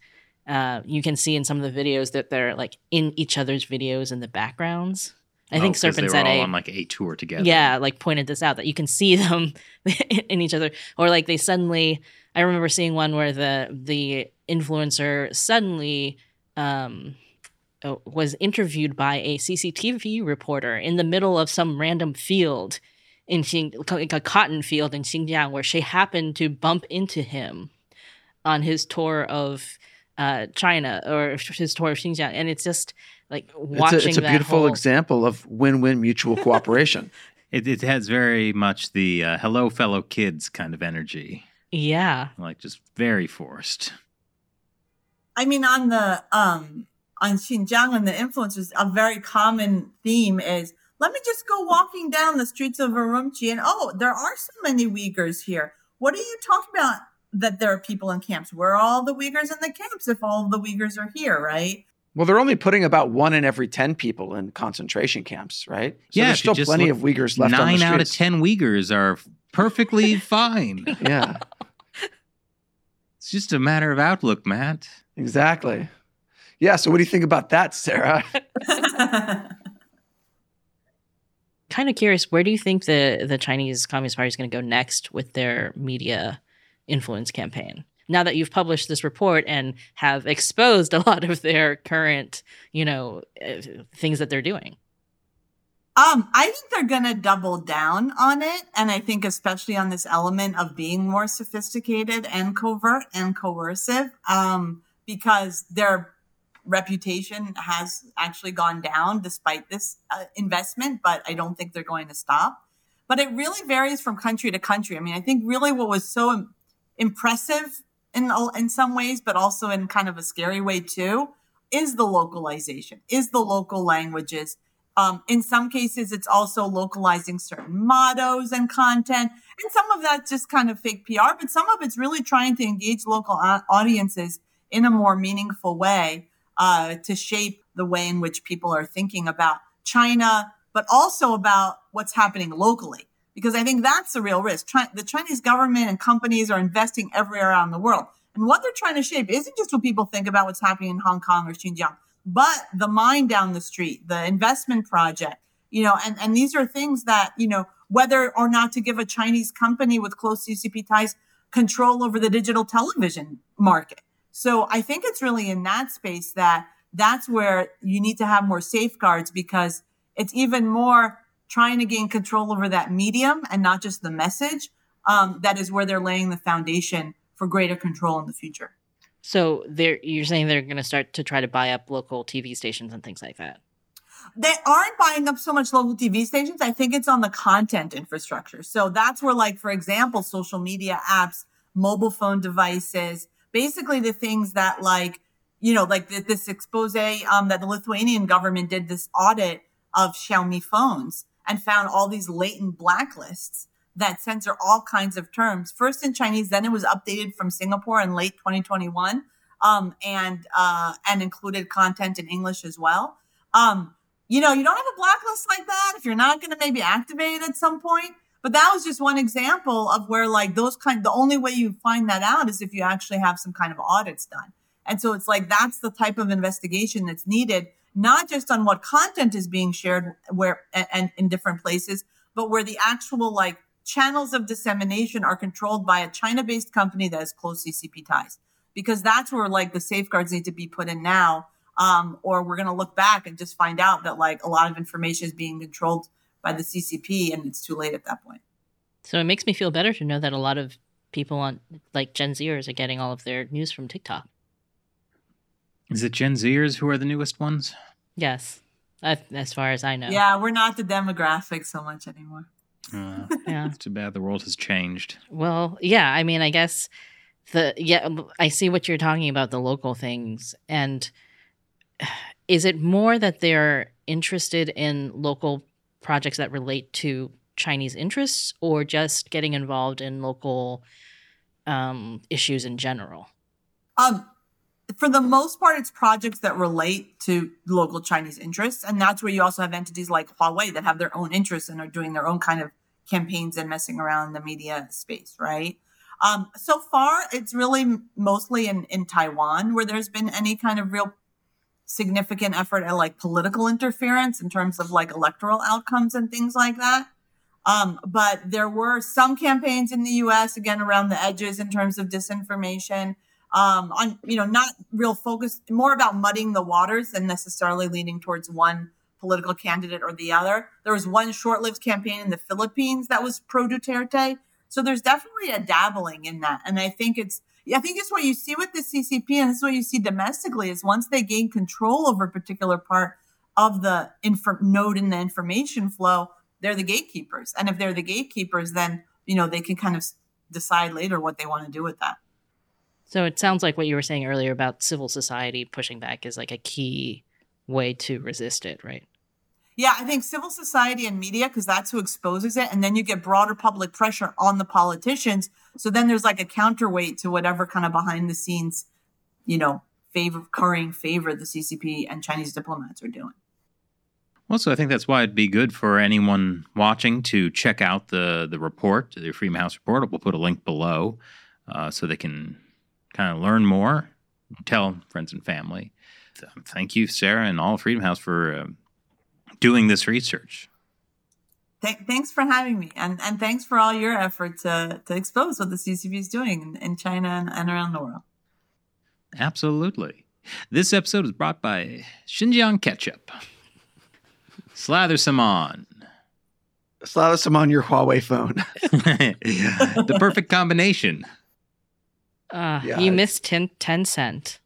uh, you can see in some of the videos that they're like in each other's videos in the backgrounds i think Oh, 'cause they serpent said all a on like a tour together. yeah like pointed this out that you can see them [laughs] in each other or like they suddenly i remember seeing one where the the influencer suddenly um uh, was interviewed by a cctv reporter in the middle of some random field in Xing, like a cotton field in Xinjiang where she happened to bump into him on his tour of uh, China or his tour of Xinjiang, and it's just like It's watching. a, it's a beautiful whole- example of win-win mutual cooperation. [laughs] It, it has very much the uh, hello, fellow kids kind of energy. Yeah, Like just very forced. I mean, on the um on Xinjiang and the influencers, a very common theme is let me just go walking down the streets of Urumqi and oh, there are so many Uyghurs here. What are you talking about? That there are people in camps. Where are all the Uyghurs in the camps if all of the Uyghurs are here, right? Well, they're only putting about one in every ten people in concentration camps, right? So Yeah, there's still plenty look- of Uyghurs left on the Nine out of ten Uyghurs are perfectly [laughs] fine. Yeah, It's just a matter of outlook, Matt. exactly. Yeah. So, what do you think about that, Sarah? [laughs] kind of curious. Where do you think the the Chinese Communist Party is going to go next with their media influence campaign? Now that you've published this report and have exposed a [laughs] lot of their current, you know, uh, things that they're doing. Um, I think they're gonna double down on it, and I think especially on this element of being more sophisticated and covert and coercive, um, because they're reputation has actually gone down despite this uh, investment, but I don't think they're going to stop. But it really varies from country to country. I mean, I think really what was so impressive in in some ways, but also in kind of a scary way too, is the localization, is the local languages. Um, in some cases, it's also localizing certain mottos and content. And some of that's just kind of fake PR, but some of it's really trying to engage local audiences in a more meaningful way uh, to shape the way in which people are thinking about China, but also about what's happening locally. Because I think that's the real risk. the Chinese government and companies are investing everywhere around the world. And what they're trying to shape isn't just what people think about what's happening in Hong Kong or Xinjiang, but the mine down the street, the investment project, you know, and, and these are things that, you know, whether or not to give a Chinese company with close CCP ties control over the digital television market. So I think it's really in that space that that's where you need to have more safeguards because it's even more trying to gain control over that medium and not just the message. Um, that is where they're laying the foundation for greater control in the future. So they're you're saying they're going to start to try to buy up local TV stations and things like that. They aren't buying up so much local TV stations. I think it's on the content infrastructure. So that's where, like, for example, social media apps, mobile phone devices, basically the things that, like, you know, like this expose um, that the Lithuanian government did this audit of Xiaomi phones and found all these latent blacklists that censor all kinds of terms. First in Chinese, then it was updated from Singapore in late 2021, um, and uh, and included content in English as well. Um, you know, you don't have a blacklist like that if you're not going to maybe activate it at some point. But that was just one example of where like those kind. The only way you find that out is if you actually have some kind of audits done. And so it's like that's the type of investigation that's needed, not just on what content is being shared where and, and in different places, but where the actual like channels of dissemination are controlled by a China based company that has close CCP ties. Because that's where like the safeguards need to be put in now. Um, or we're going to look back and just find out that like a lot of information is being controlled by the CCP and it's too late at that point. So it makes me feel better to know that a lot of people on like Gen Zers are getting all of their news from TikTok. Is it Gen Zers who are the newest ones? Yes, as far as I know. Yeah, we're not the demographic so much anymore. Uh, [laughs] yeah. It's too bad the world has changed. Well, yeah. I mean, I guess the yeah. I see what you're talking about the local things, and [sighs] is it more that they're interested in local projects that relate to Chinese interests, or just getting involved in local um, issues in general? Um, for the most part, it's projects that relate to local Chinese interests. And that's where you also have entities like Huawei that have their own interests and are doing their own kind of campaigns and messing around in the media space, right? Um, so far, it's really mostly in, in Taiwan where there's been any kind of real significant effort at like political interference in terms of like electoral outcomes and things like that. Um, but there were some campaigns in the US, again, around the edges in terms of disinformation um, on, you know, not real focus, more about muddying the waters than necessarily leaning towards one political candidate or the other. There was one short-lived campaign in the Philippines that was pro Duterte. So there's definitely a dabbling in that. And I think it's, I think it's what you see with the CCP and this is what you see domestically is once they gain control over a particular part of the node in the information flow, they're the gatekeepers. And if they're the gatekeepers, then, you know, they can kind of decide later what they want to do with that. So it sounds like what you were saying earlier about civil society pushing back is like a key way to resist it, right? Yeah, I think civil society and media, because that's who exposes it. And then you get broader public pressure on the politicians. So then there's like a counterweight to whatever kind of behind the scenes, you know, favor, currying favor the CCP and Chinese diplomats are doing. Well, so I think that's why it'd be good for anyone watching to check out the the report, the Freedom House report. We'll put a link below uh, so they can kind of learn more, tell friends and family. Thank you, Sarah, and all Freedom House for uh, doing this research. Th- thanks for having me, and and thanks for all your effort to to expose what the CCP is doing in, in China and, and around the world. Absolutely. This episode is brought by Xinjiang Ketchup. Slather some on. Slather some on your Huawei phone. [laughs] the perfect combination. Uh, yeah, you missed 10, Tencent.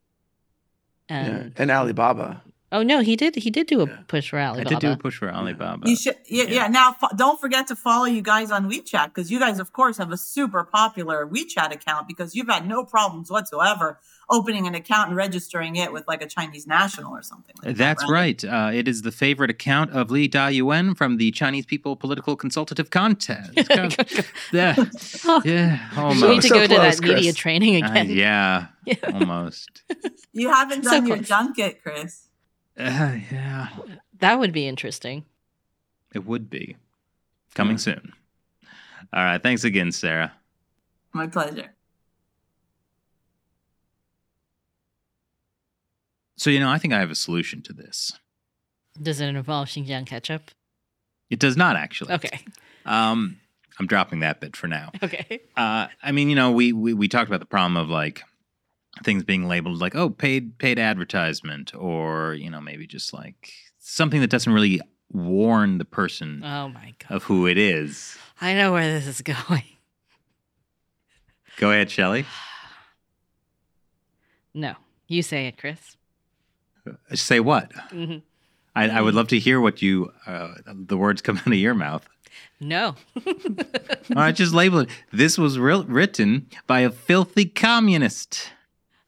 Yeah. And And Alibaba. Oh no, he did he did do a Yeah. push for I Alibaba. did do a push for Alibaba. You should, yeah, Yeah. yeah. Now, fo- don't forget to follow you guys on WeChat because you guys, of course, have a super popular WeChat account because you've had no problems whatsoever opening an account and registering it with like a Chinese national or something. Like That's that, right. Uh, it is the favorite account of Li Dayuan from the Chinese People Political Consultative Contest. [laughs] yeah, [laughs] Oh, yeah, we need almost. to So go to close, that media Chris. training Uh, again. yeah, [laughs] Yeah. almost. You haven't So done your junket, Chris. Uh, yeah, That would be interesting. it would be coming Yeah. soon. All right, thanks again, Sarah. My pleasure. So you know, I think I have a solution to this. Does it involve Xinjiang ketchup? It does not actually. Okay. Um, I'm dropping that bit for now. Okay. Uh, I mean, you know, we, we we talked about the problem of like things being labeled like oh paid paid advertisement or you know maybe just like something that doesn't really warn the person Oh my god. of who it is. I know where this is [laughs] going. Go ahead, Shelley. [sighs] No, you say it, Chris. Say what? Mhm. I, I would love to hear what you uh, the words come [laughs] out of your mouth. No. All right, just label it. This was written by a filthy communist.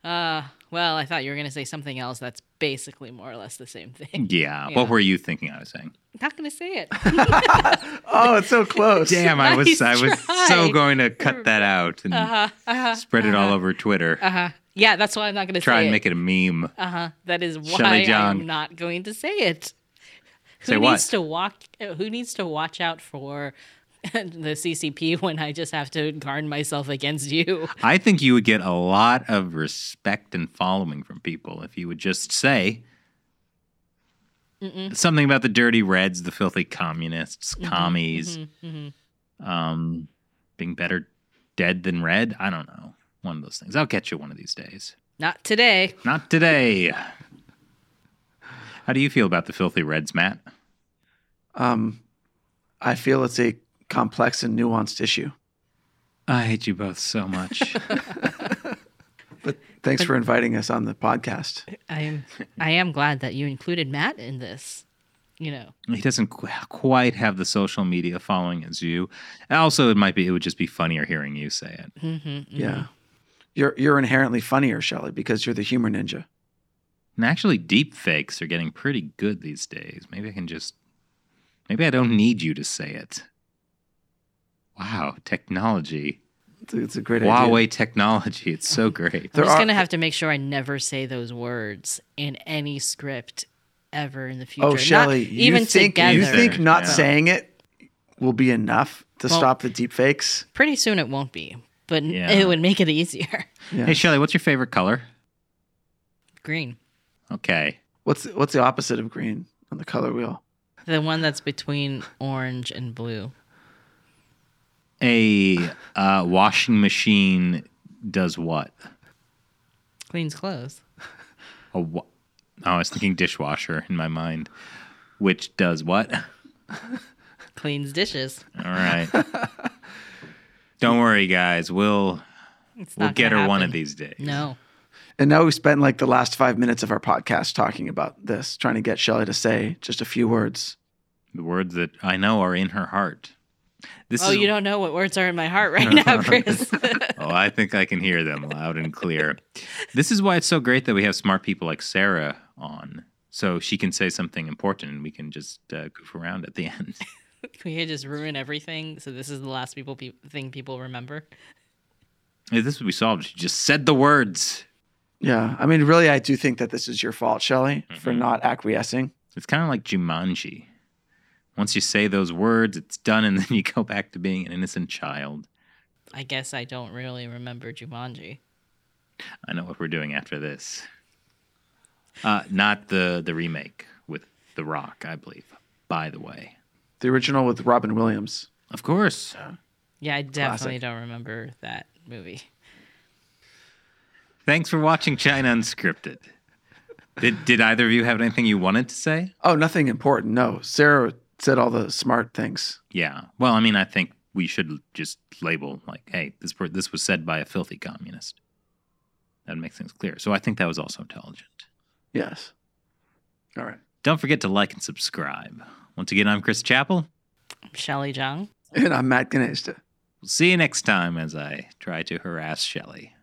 Uh, well, I thought you were going to say something else that's basically more or less the same thing. [laughs] Yeah. Yeah. What were you thinking? I was saying. Not going to say it. [laughs] Oh, it's so close. Damn, I was Nice I was try. so going to cut that out and Uh-huh. Uh-huh. spread it all over Twitter. Uh-huh. Yeah, that's why I'm not going to say Try and it. make it a meme. Uh-huh. That is why I'm not going to say it. Say who what? needs to walk who needs to watch out for [laughs] the CCP when I just have to guard myself against you? [laughs] I think you would get a lot of respect and following from people if you would just say Mm-mm. something about the dirty reds, the filthy communists, Mhm, commies, mhm, mhm. um, being better dead than red. I don't know. One of those things. I'll catch you one of these days. Not today. Not today. How do you feel about the filthy reds, Matt? Um, I feel it's a complex and nuanced issue. I hate you both so much. [laughs] But thanks for inviting us on the podcast. I am I am glad that you included Matt in this. You know. he doesn't qu- quite have the social media following as you. Also, it might be it would just be funnier hearing you say it. Mhm, mhm. Yeah. You're you're inherently funnier, Shelley, because you're the humor ninja. And actually, deep fakes are getting pretty good these days. Maybe I can just. Maybe I don't need you to say it. Wow, technology. It's a, it's a great Huawei idea. technology. It's so great. I'm just are- gonna have to make sure I never say those words in any script ever in the oh, future. Oh, Not Shelley, even you think together. you think not Yeah. saying it will be enough to Well- stop the deep fakes? Pretty soon it won't be, but Yeah. it would make it easier. [laughs] Yeah. Hey, Shelly, what's your favorite color? Green, Okay. What's what's the opposite of green on the color wheel? the one that's between orange and blue. A uh, washing machine does what? Cleans clothes. [laughs] A wa- oh, I was thinking dishwasher in my mind, which does what? [laughs] Cleans dishes. All right. [laughs] Don't worry, guys. We'll It's we'll not get her gonna one of happen. these days. No. And now we spent like the last five minutes of our podcast talking about this, trying to get Shelley to say just a few words. The words that I know are in her heart. This oh, is, you don't know what words are in my heart [laughs] right now, Chris. [laughs] Oh, I think I can hear them loud and clear. This is why it's so great that we have smart people like Sarah on, so she can say something important and we can just uh, goof around at the end. [laughs] we could just ruin everything. So this is the last people pe- thing people remember. Hey, this would be solved. She just said the words. Yeah. I mean, really, I do think that this is your fault, Shelley, for Mhm. not acquiescing. It's kind of like Jumanji. Once you say those words, it's done, and [laughs] then you go back to being an innocent child. I guess I don't really remember Jumanji. I know what we're doing after this. Uh, not the the remake with The Rock, I believe. By the way, The original with Robin Williams. of course. Yeah, I definitely Classic. don't remember that movie. Thanks for watching China Unscripted. Did did either of you have anything you wanted to say? Oh, nothing important. No. Sarah said all the smart things. Yeah. Well, I mean, I think we should just label like, hey, this this was said by a filthy communist. That makes things clear. So I think that was also intelligent. Yes. All right. Don't forget to like and subscribe. Once again, I'm Chris Chappell. I'm Shelly Jung. And I'm Matt Gnaizda. We'll see you next time as I try to harass Shelly.